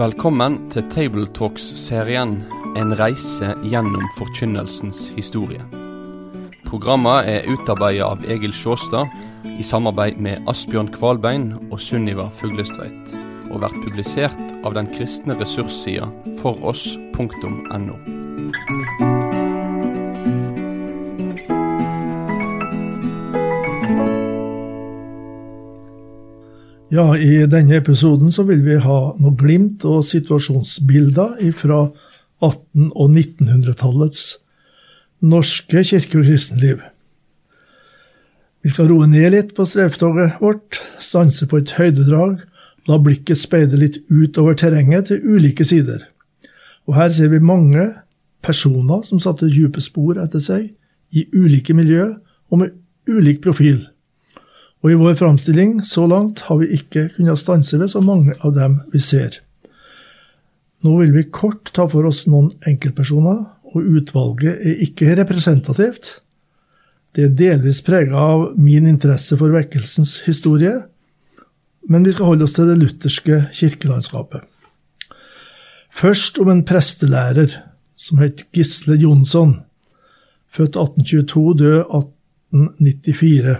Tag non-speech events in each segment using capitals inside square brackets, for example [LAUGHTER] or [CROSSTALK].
Velkommen til Tabletalks-serien En reise gjennom forkynnelsens historie. Programmet er utarbeidet av Egil Sjåstad i samarbeid med Asbjørn Kvalbein og Sunniva Fuglestveit, og vært publisert av den kristne ressurssida foross.no. Ja, I denne episoden så vil vi ha noe glimt og situasjonsbilder fra 1800- og 1900-tallets norske kirke- og kristenliv. Vi skal roe ned litt på strevtoget vårt, stanse på et høydedrag, la blikket speide litt utover terrenget til ulike sider. Og her ser vi mange personer som satte dype spor etter seg, i ulike miljø og med ulik profil. Og i vår framstilling så langt har vi ikke kunnet stanse ved så mange av dem vi ser. Nå vil vi kort ta for oss noen enkeltpersoner, og utvalget er ikke representativt. Det er delvis prega av min interesse for vekkelsens historie, men vi skal holde oss til det lutherske kirkelandskapet. Først om en prestelærer som het Gisle Jonsson, født 1822, død 1894.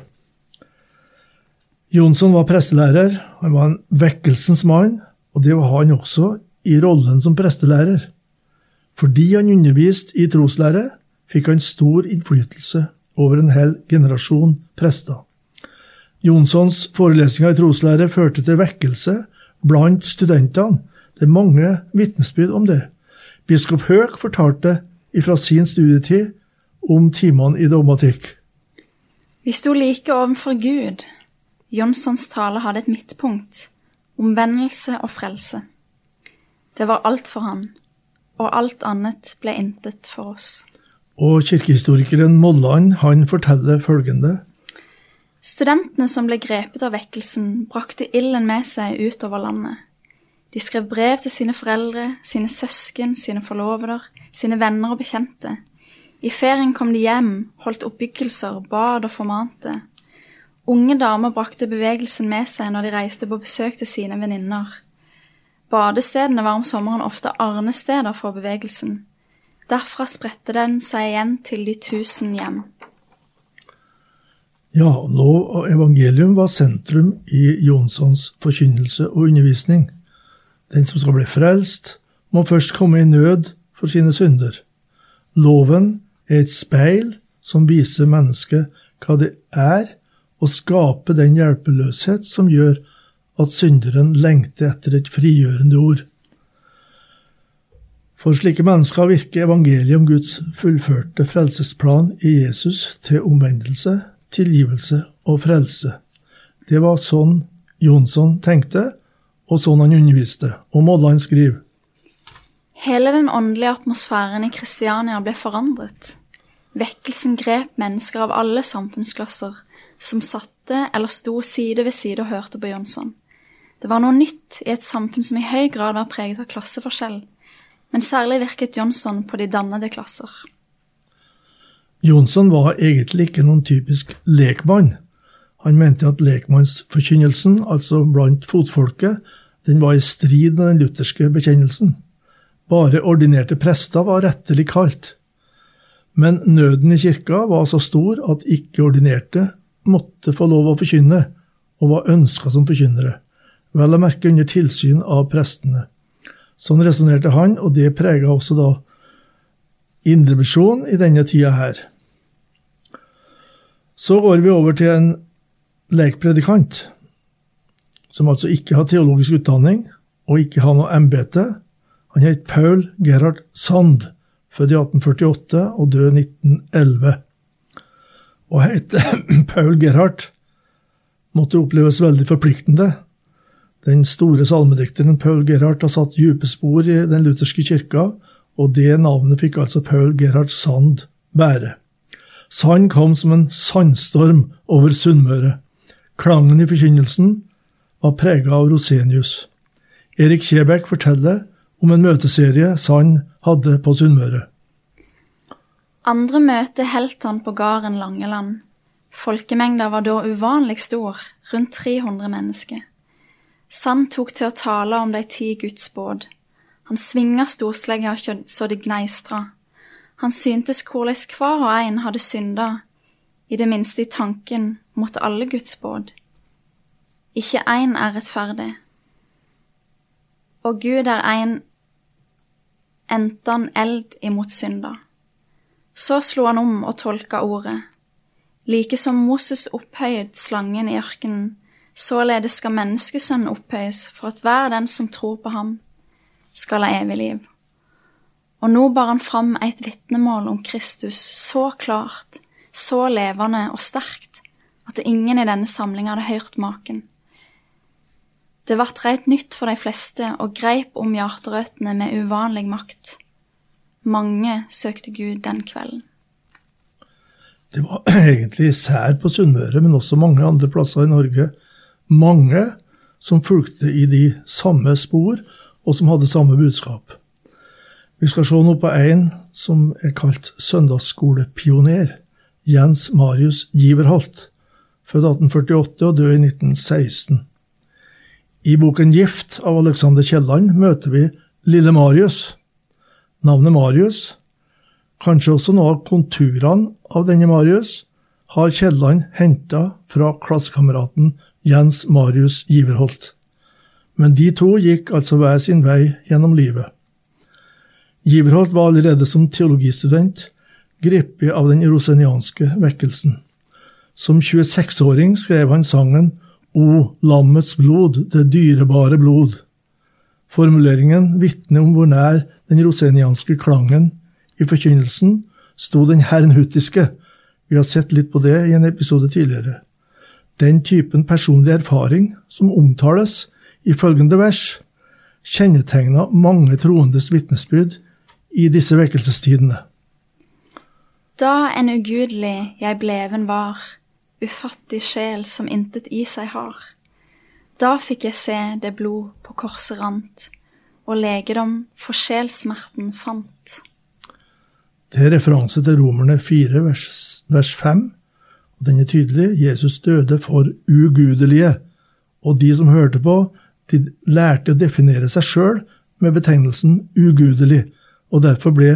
Jonsson var prestelærer, han var en vekkelsens mann, og det var han også i rollen som prestelærer. Fordi han underviste i troslære, fikk han stor innflytelse over en hel generasjon prester. Jonssons forelesninger i troslære førte til vekkelse blant studentene. Det er mange vitnesbyrd om det. Biskop Høek fortalte fra sin studietid om timene i dogmatikk. Vi sto like overfor Gud, Jonssons tale hadde et midtpunkt, omvendelse og frelse. Det var alt for han, og alt annet ble intet for oss. Og kirkehistorikeren Molland han forteller følgende. Studentene som ble grepet av vekkelsen, brakte ilden med seg utover landet. De skrev brev til sine foreldre, sine søsken, sine forloveder, sine venner og bekjente. I ferien kom de hjem, holdt oppbyggelser, bad og formante. Unge damer brakte bevegelsen med seg når de reiste på besøk til sine venninner. Badestedene var om sommeren ofte arnesteder for bevegelsen. Derfra spredte den seg igjen til de tusen hjem. Ja, lov og evangelium var sentrum i Jonssons forkynnelse og undervisning. Den som skal bli frelst, må først komme i nød for sine synder. Loven er et speil som viser mennesket hva det er og skape den hjelpeløshet som gjør at synderen lengter etter et frigjørende ord. For slike mennesker virker evangeliet om Guds fullførte frelsesplan i Jesus til omvendelse, tilgivelse og frelse. Det var sånn Jonsson tenkte, og sånn han underviste, og Molland skriver. Hele den åndelige atmosfæren i Kristiania ble forandret. Vekkelsen grep mennesker av alle samfunnsklasser, som satte eller sto side ved side og hørte på Jonsson. Det var noe nytt i et samfunn som i høy grad var preget av klasseforskjell, men særlig virket Jonsson på de dannede klasser. Jonsson var egentlig ikke noen typisk lekmann. Han mente at lekmannsforkynnelsen, altså blant fotfolket, den var i strid med den lutherske bekjennelsen. Bare ordinerte prester var rettelig kalt. Men nøden i kirka var så stor at ikke-ordinerte måtte få lov å forkynne, og var ønska som forkynnere, vel å merke under tilsyn av prestene. Sånn resonnerte han, og det prega også da indremisjonen i denne tida her. Så går vi over til en lekpredikant, som altså ikke har teologisk utdanning og ikke har noe embete. Han het Paul Gerhard Sand, født i 1848 og død 1911 og hete [CLEARS THROAT] Paul Gerhardt måtte oppleves veldig forpliktende. Den store salmedikteren Paul Gerhardt har satt dype spor i den lutherske kirka, og det navnet fikk altså Paul Gerhard Sand bære. Sand kom som en sandstorm over Sunnmøre. Klangen i forkynnelsen var prega av Rosenius. Erik Kjebekk forteller om en møteserie Sand hadde på Sunnmøre. Andre møte helt han på gården Langeland. Folkemengda var da uvanlig stor, rundt 300 mennesker. Sand tok til å tale om de ti Guds båd. Han svinga storslegga så det gneistra. Han syntes korleis hver og en hadde synda, i det minste i tanken mot alle Guds båd. Ikke én er rettferdig. Og Gud er en entan eld imot synda. Så slo han om og tolka ordet. Like som Moses opphøyet slangen i ørkenen, således skal menneskesønnen opphøyes for at hver den som tror på ham, skal ha evig liv. Og nå bar han fram et vitnemål om Kristus så klart, så levende og sterkt, at ingen i denne samlinga hadde hørt maken. Det vart reit nytt for de fleste og greip om hjerterøttene med uvanlig makt. Mange søkte Gud den kvelden. Det var [CLEARS THROAT] egentlig sær på Sunnmøre, men også mange andre plasser i Norge. Mange som fulgte i de samme spor, og som hadde samme budskap. Vi skal se nå på en som er kalt søndagsskolepioner. Jens Marius Giverholt. Født 1848 og død i 1916. I boken Gift av Alexander Kielland møter vi lille Marius. Navnet Marius Kanskje også noe av konturene av denne Marius har Kielland henta fra klassekameraten Jens Marius Giverholt. Men de to gikk altså hver sin vei gjennom livet. Giverholt var allerede som teologistudent grepet av den rosenianske vekkelsen. Som 26-åring skrev han sangen O lammets blod, det dyrebare blod. Formuleringen vitner om hvor nær den rosenianske klangen i forkynnelsen sto den herrnhuttiske, vi har sett litt på det i en episode tidligere. Den typen personlig erfaring som omtales i følgende vers, kjennetegna mange troendes vitnesbyrd i disse vekkelsestidene. Da en ugudelig jeg bleven var, ufattig sjel som intet i seg har. Da fikk jeg se det blod på korset rant, og legedom for sjelsmerten fant. Det er referanse til Romerne 4, vers, vers 5. og Den er tydelig. Jesus døde for ugudelige. Og de som hørte på, de lærte å definere seg sjøl med betegnelsen ugudelig. Og derfor ble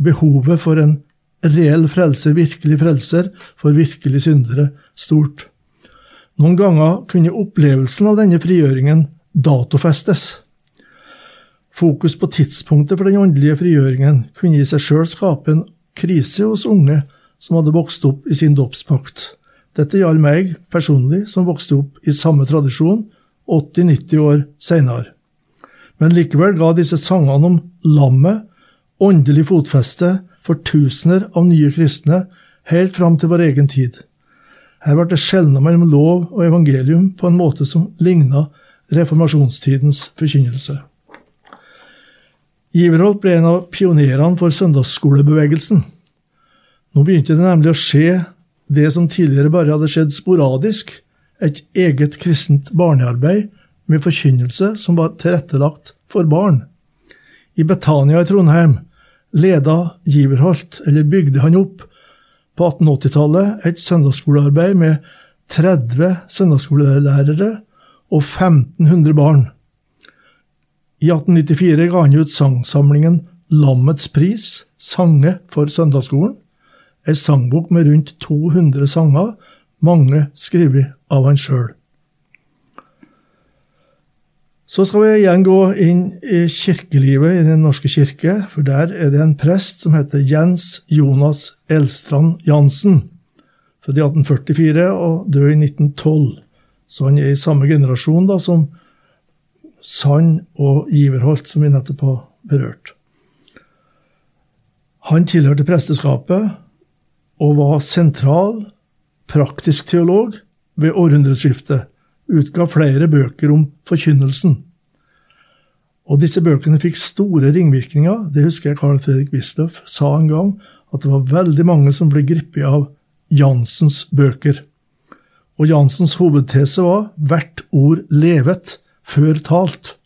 behovet for en reell frelser, virkelig frelser, for virkelig syndere, stort. Noen ganger kunne opplevelsen av denne frigjøringen datofestes. Fokus på tidspunktet for den åndelige frigjøringen kunne i seg sjøl skape en krise hos unge som hadde vokst opp i sin dåpspakt. Dette gjaldt meg personlig, som vokste opp i samme tradisjon 80-90 år seinere. Men likevel ga disse sangene om lammet åndelig fotfeste for tusener av nye kristne helt fram til vår egen tid. Her ble det skjelna mellom lov og evangelium på en måte som ligna reformasjonstidens forkynnelse. Giverholt ble en av pionerene for søndagsskolebevegelsen. Nå begynte det nemlig å skje det som tidligere bare hadde skjedd sporadisk, et eget kristent barnearbeid med forkynnelse som var tilrettelagt for barn. I Betania i Trondheim leda Giverholt, eller bygde han opp, på 1880-tallet et søndagsskolearbeid med 30 søndagsskolelærere og 1500 barn. I 1894 ga han ut sangsamlingen Lammets pris, sange for søndagsskolen. Ei sangbok med rundt 200 sanger, mange skrevet av han sjøl. Så skal vi igjen gå inn i kirkelivet i Den norske kirke, for der er det en prest som heter Jens Jonas Elstrand Jansen. Født i 1844 og død i 1912. Så han er i samme generasjon da som Sand og Giverholt, som vi nettopp har berørt. Han tilhørte presteskapet og var sentral, praktisk teolog ved århundreskiftet. Utga flere bøker om forkynnelsen. Og disse bøkene fikk store ringvirkninger. Det husker jeg Carl Fredrik Wisløff sa en gang, at det var veldig mange som ble gripet av Jansens bøker. Og Jansens hovedtese var 'hvert ord levet' før talt.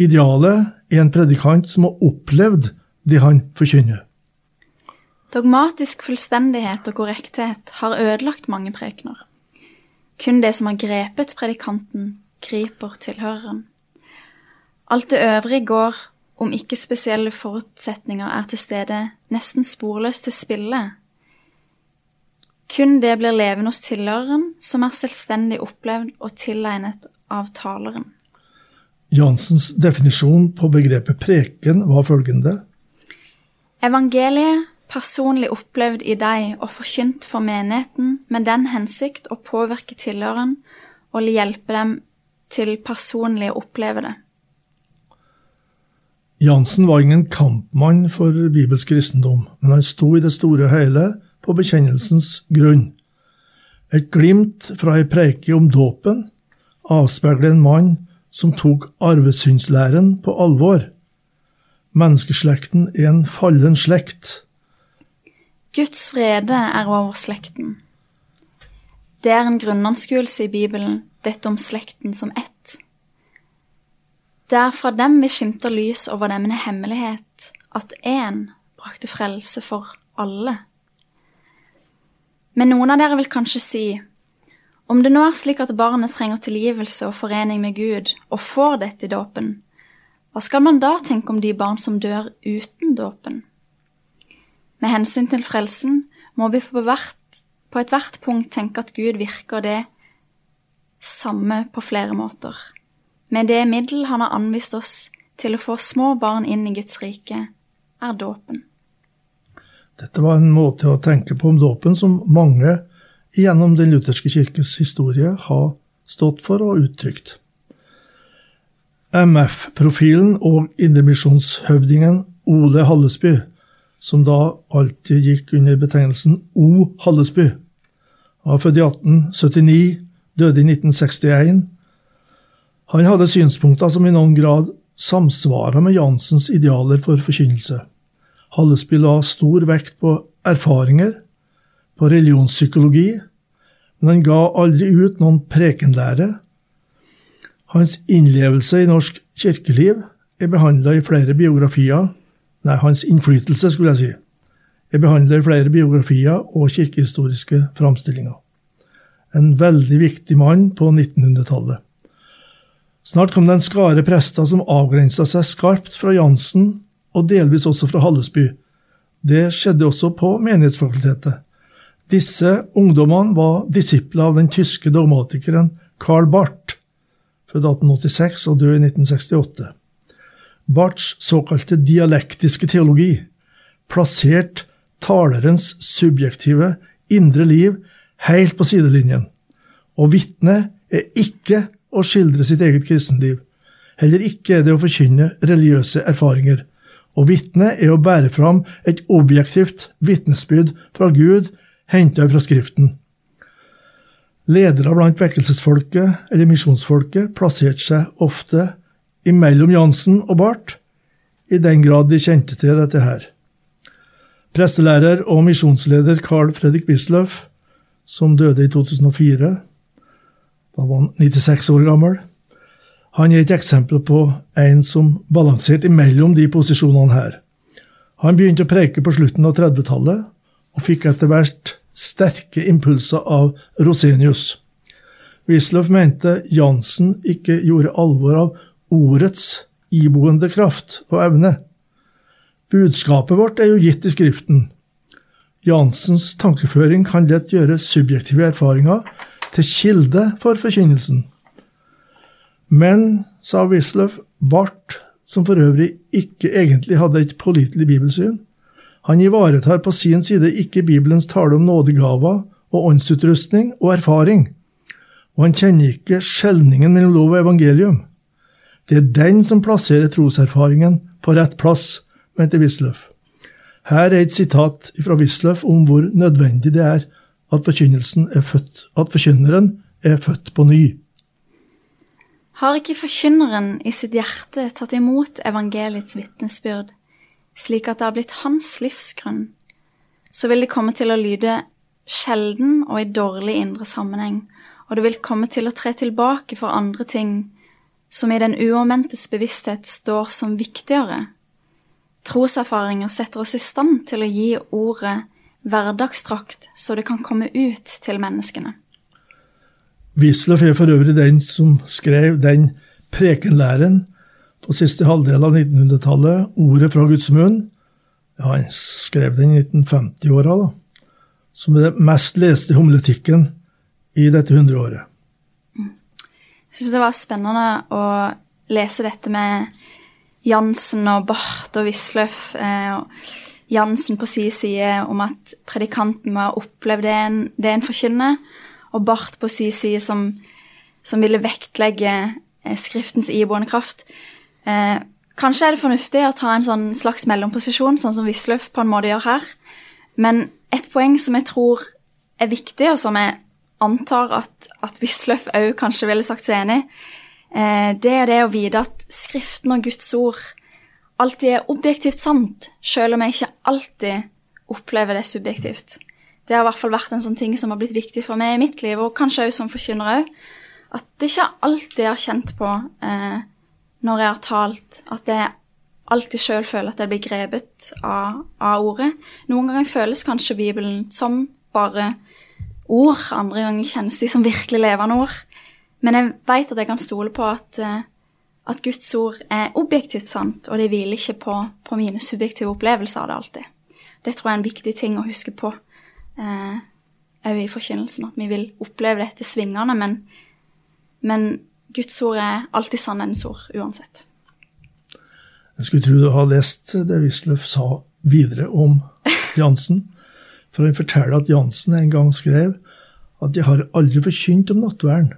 Idealet er en predikant som har opplevd det han forkynner. Dogmatisk fullstendighet og korrekthet har ødelagt mange prekener. Kun det som har grepet predikanten, griper tilhøreren. Alt det øvrige går, om ikke spesielle forutsetninger er til stede, nesten sporløst til spille. Kun det blir levende hos tilhøreren, som er selvstendig opplevd og tilegnet av taleren. Jansens definisjon på begrepet preken var følgende. Evangeliet personlig opplevd i deg og forkynt for menigheten med den hensikt å påvirke tilhøreren og hjelpe dem til personlig å oppleve det. Jansen var ingen kampmann for bibelsk kristendom, men han sto i det store hele på bekjennelsens grunn. Et glimt fra ei preike om dåpen avspeiler en mann som tok arvesynslæren på alvor. Menneskeslekten er en fallen slekt. Guds vrede er over slekten. Det er en grunnanskuelse i Bibelen, dette om slekten som ett. Det er fra dem vi skimter lys over en hemmelighet, at én brakte frelse for alle. Men noen av dere vil kanskje si, om det nå er slik at barnet trenger tilgivelse og forening med Gud, og får dette i dåpen, hva skal man da tenke om de barn som dør uten dåpen? Med hensyn til frelsen må vi på, hvert, ethvert punkt tenke at Gud virker det samme på flere måter. Med det middel han har anvist oss til å få små barn inn i Guds rike, er dåpen. Dette var en måte å tenke på om dåpen som mange gjennom Den lutherske kirkes historie har stått for og uttrykt. MF-profilen og indremisjonshøvdingen Ole Hallesby som da alltid gikk under betegnelsen O. Hallesby. Han var født i 1879, døde i 1961. Han hadde synspunkter som i noen grad samsvara med Jansens idealer for forkynnelse. Hallesby la stor vekt på erfaringer, på religionspsykologi, men han ga aldri ut noen prekenlære. Hans innlevelse i norsk kirkeliv er behandla i flere biografier Nei, hans innflytelse, skulle jeg si. Jeg behandler flere biografier og kirkehistoriske framstillinger. En veldig viktig mann på 1900-tallet. Snart kom det en skare prester som avgrensa seg skarpt fra Jansen, og delvis også fra Hallesby. Det skjedde også på Menighetsfakultetet. Disse ungdommene var disipler av den tyske dogmatikeren Karl Barth, født 1886 og død i 1968. Barths såkalte dialektiske teologi plassert talerens subjektive, indre liv helt på sidelinjen, og vitnet er ikke å skildre sitt eget kristenliv. Heller ikke er det å forkynne religiøse erfaringer. Og vitnet er å bære fram et objektivt vitnesbyrd fra Gud, henta fra Skriften. Ledere blant vekkelsesfolket eller misjonsfolket plasserte seg ofte imellom Jansen og Barth, i den grad de kjente til dette her. Presselærer og misjonsleder Carl Fredrik Wisløff, som døde i 2004, da var han 96 år gammel, han er et eksempel på en som balanserte imellom de posisjonene her. Han begynte å preke på slutten av 30-tallet, og fikk etter hvert sterke impulser av Rosenius. Wisløff mente Jansen ikke gjorde alvor av ordets iboende kraft og evne. Budskapet vårt er jo gitt i Skriften. Jansens tankeføring kan lett gjøre subjektive erfaringer til kilde for forkynnelsen. Men, sa Wisløff, Barth, som for øvrig ikke egentlig hadde et pålitelig bibelsyn, han ivaretar på sin side ikke Bibelens tale om nådegaver og åndsutrustning og erfaring, og han kjenner ikke skjelningen mellom lov og evangelium. Det er den som plasserer troserfaringen på rett plass, mente Wisløff. Her er et sitat fra Wisløff om hvor nødvendig det er at, er født, at forkynneren er født på ny. Har ikke forkynneren i sitt hjerte tatt imot evangeliets vitnesbyrd, slik at det har blitt hans livsgrunn, så vil det komme til å lyde sjelden og i dårlig indre sammenheng, og det vil komme til å tre tilbake for andre ting som i den uomvendtes bevissthet står som viktigere. Troserfaringer setter oss i stand til å gi ordet hverdagsdrakt så det kan komme ut til menneskene. Wisløff er for øvrig den som skrev den prekenlæren på siste halvdel av 1900-tallet, 'Ordet fra Guds munn'. Ja, han skrev den i 1950-åra, som er det mest leste homiletikken i dette hundreåret. Jeg syns det var spennende å lese dette med Jansen og Barth og Wisløff. Eh, Jansen på sin side om at predikanten må ha opplevd det en, det en forkynner, og Barth på sin side som, som ville vektlegge eh, Skriftens iboende kraft. Eh, kanskje er det fornuftig å ta en sånn slags mellomposisjon, sånn som Wisløff på en måte gjør her. Men et poeng som jeg tror er viktig, og som jeg antar at, at Wisløff òg kanskje ville sagt seg enig, eh, det er det å vite at Skriften og Guds ord alltid er objektivt sant, selv om jeg ikke alltid opplever det subjektivt. Det har i hvert fall vært en sånn ting som har blitt viktig for meg i mitt liv, og kanskje òg som forkynner òg. At det ikke alltid har kjent på eh, når jeg har talt, at jeg alltid sjøl føler at jeg blir grepet av, av, ordet. Noen ganger føles kanskje Bibelen som bare ord, andre ganger kjennes de som virkelig levende ord. Men jeg veit at jeg kan stole på at, eh, at, Guds ord er objektivt sant, og det hviler ikke på, på mine subjektive opplevelser av det alltid. Det tror jeg er en viktig ting å huske på òg eh, i forkynnelsen, at vi vil oppleve dette svingende, men, men Guds ord er alltid sannhetens ord uansett. Jeg skulle tro du har lest det Wisløff sa videre om Jansen. [LAUGHS] For han forteller at Jansen en gang skrev at 'jeg har aldri forkynt om nattverden'.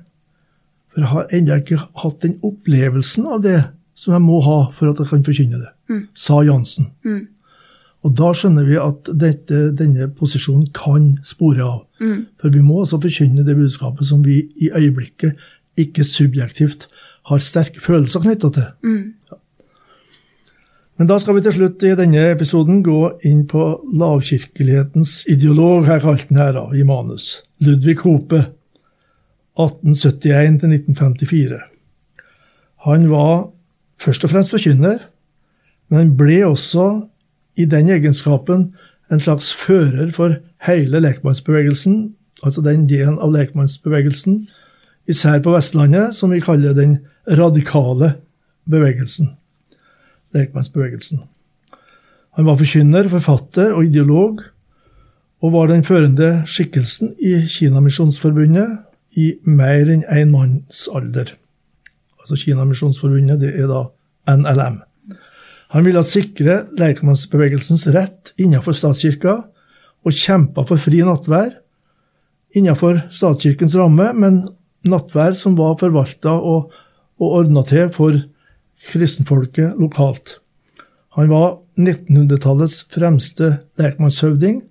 For jeg har ennå ikke hatt den opplevelsen av det som jeg må ha for at jeg kan forkynne det, mm. sa Jansen. Mm. Og da skjønner vi at dette, denne posisjonen kan spore av. Mm. For vi må altså forkynne det budskapet som vi i øyeblikket ikke subjektivt har sterke følelser knytta til. Mm. Ja. Men da skal vi til slutt i denne episoden gå inn på lavkirkelighetens ideolog, her kalt den her i manus, Ludvig Hope, 1871 1954. Han var først og fremst forkynner, men ble også i den egenskapen en slags fører for hele lekmannsbevegelsen, altså den delen av lekmannsbevegelsen, især på Vestlandet, som vi kaller den radikale bevegelsen. Lekmannsbevegelsen. Han var forkynner, forfatter og ideolog, og var den førende skikkelsen i Kinamisjonsforbundet i mer enn én en manns alder. Altså Kinamisjonsforbundet, det er da NLM. Han ville sikre lekmannsbevegelsens rett innenfor statskirka, og kjempa for fri nattvær innenfor statskirkens ramme, men nattvær som var forvalta og, og ordna til for kristenfolket lokalt. Han var 1900-tallets fremste lekmannshøvding,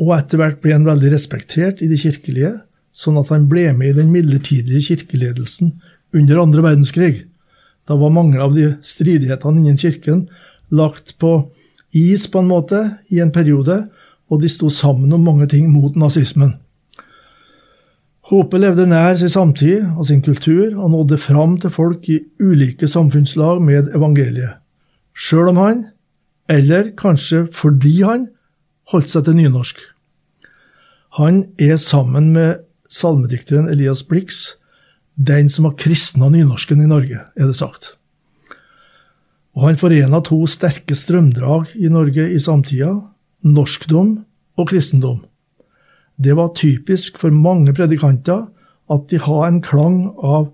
og etter hvert ble han veldig respektert i det kirkelige, sånn at han ble med i den midlertidige kirkeledelsen under andre verdenskrig. Da var mange av de stridighetene innen kirken lagt på is på en måte i en periode, og de sto sammen om mange ting mot nazismen. Håpet levde nær sin samtid og sin kultur og nådde fram til folk i ulike samfunnslag med evangeliet, sjøl om han, eller kanskje fordi han, holdt seg til nynorsk. Han er sammen med salmedikteren Elias Blix den som har kristna nynorsken i Norge, er det sagt. Og han forena to sterke strømdrag i Norge i samtida, norskdom og kristendom. Det var typisk for mange predikanter at de har en klang av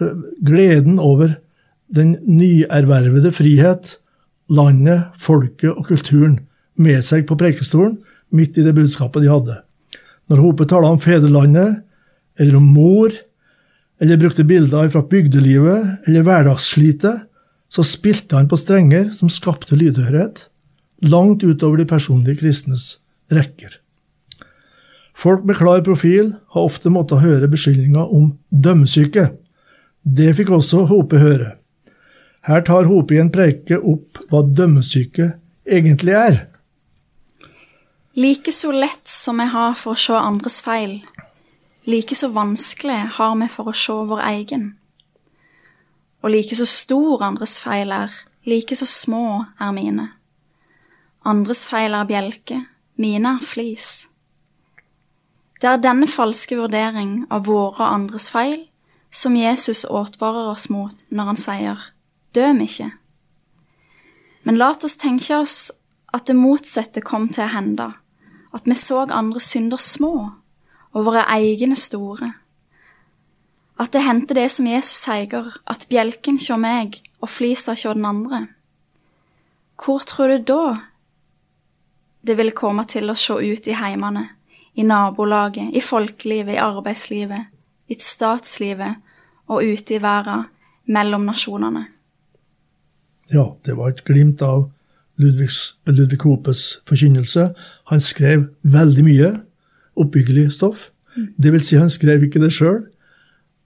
eh, gleden over den nyervervede frihet, landet, folket og kulturen med seg på prekestolen, midt i det budskapet de hadde. Når Hope talte om fedrelandet, eller om mor, eller brukte bilder fra bygdelivet eller hverdagsslitet, så spilte han på strenger som skapte lydhørhet, langt utover de personlige kristnes rekker. Folk med klar profil har ofte måttet høre beskyldninger om dømmesyke. Det fikk også Hope høre. Her tar Hope i en preike opp hva dømmesyke egentlig er. Like så lett som vi har for å se andres feil, like så vanskelig har vi for å se vår egen. Og like så stor andres feil er, like så små er mine. Andres feil er bjelke, mine er flis. Det er denne falske vurdering av våre og andres feil som Jesus advarer oss mot når han sier døm ikke. Men la oss tenke oss at det motsatte kom til å hende, at vi så andre synder små og våre egne store. At det hendte det som Jesus sier, at bjelken kjør meg og flisa kjør den andre. Hvor tror du da det vil komme til å se ut i heimene, i nabolaget, i folkelivet, i arbeidslivet, i statslivet og ute i verden, mellom nasjonene? Ja, det var et glimt av Ludvigs, Ludvig Hopes forkynnelse. Han skrev veldig mye oppbyggelig stoff. Det vil si, han skrev ikke det sjøl,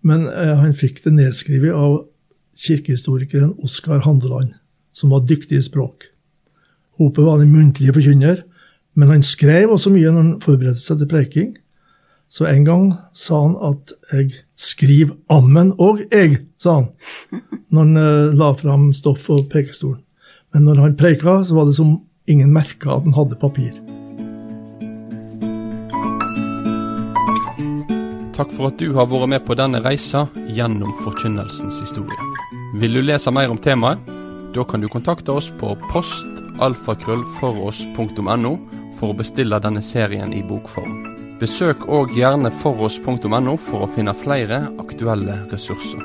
men eh, han fikk det nedskrevet av kirkehistorikeren Oskar Handeland, som var dyktig i språk. Hope var den muntlige forkynner, men han skrev også mye når han forberedte seg til preiking. Så en gang sa han at jeg skriver ammen og jeg, sa han, når han eh, la fram stoff og prekestolen. Men når han preika, så var det som ingen merka at han hadde papir. Takk for at du har vært med på denne reisa gjennom forkynnelsens historie. Vil du lese mer om temaet? Da kan du kontakte oss på postalfakrøllfoross.no for å bestille denne serien i bokform. Besøk òg gjerne foross.no for å finne flere aktuelle ressurser.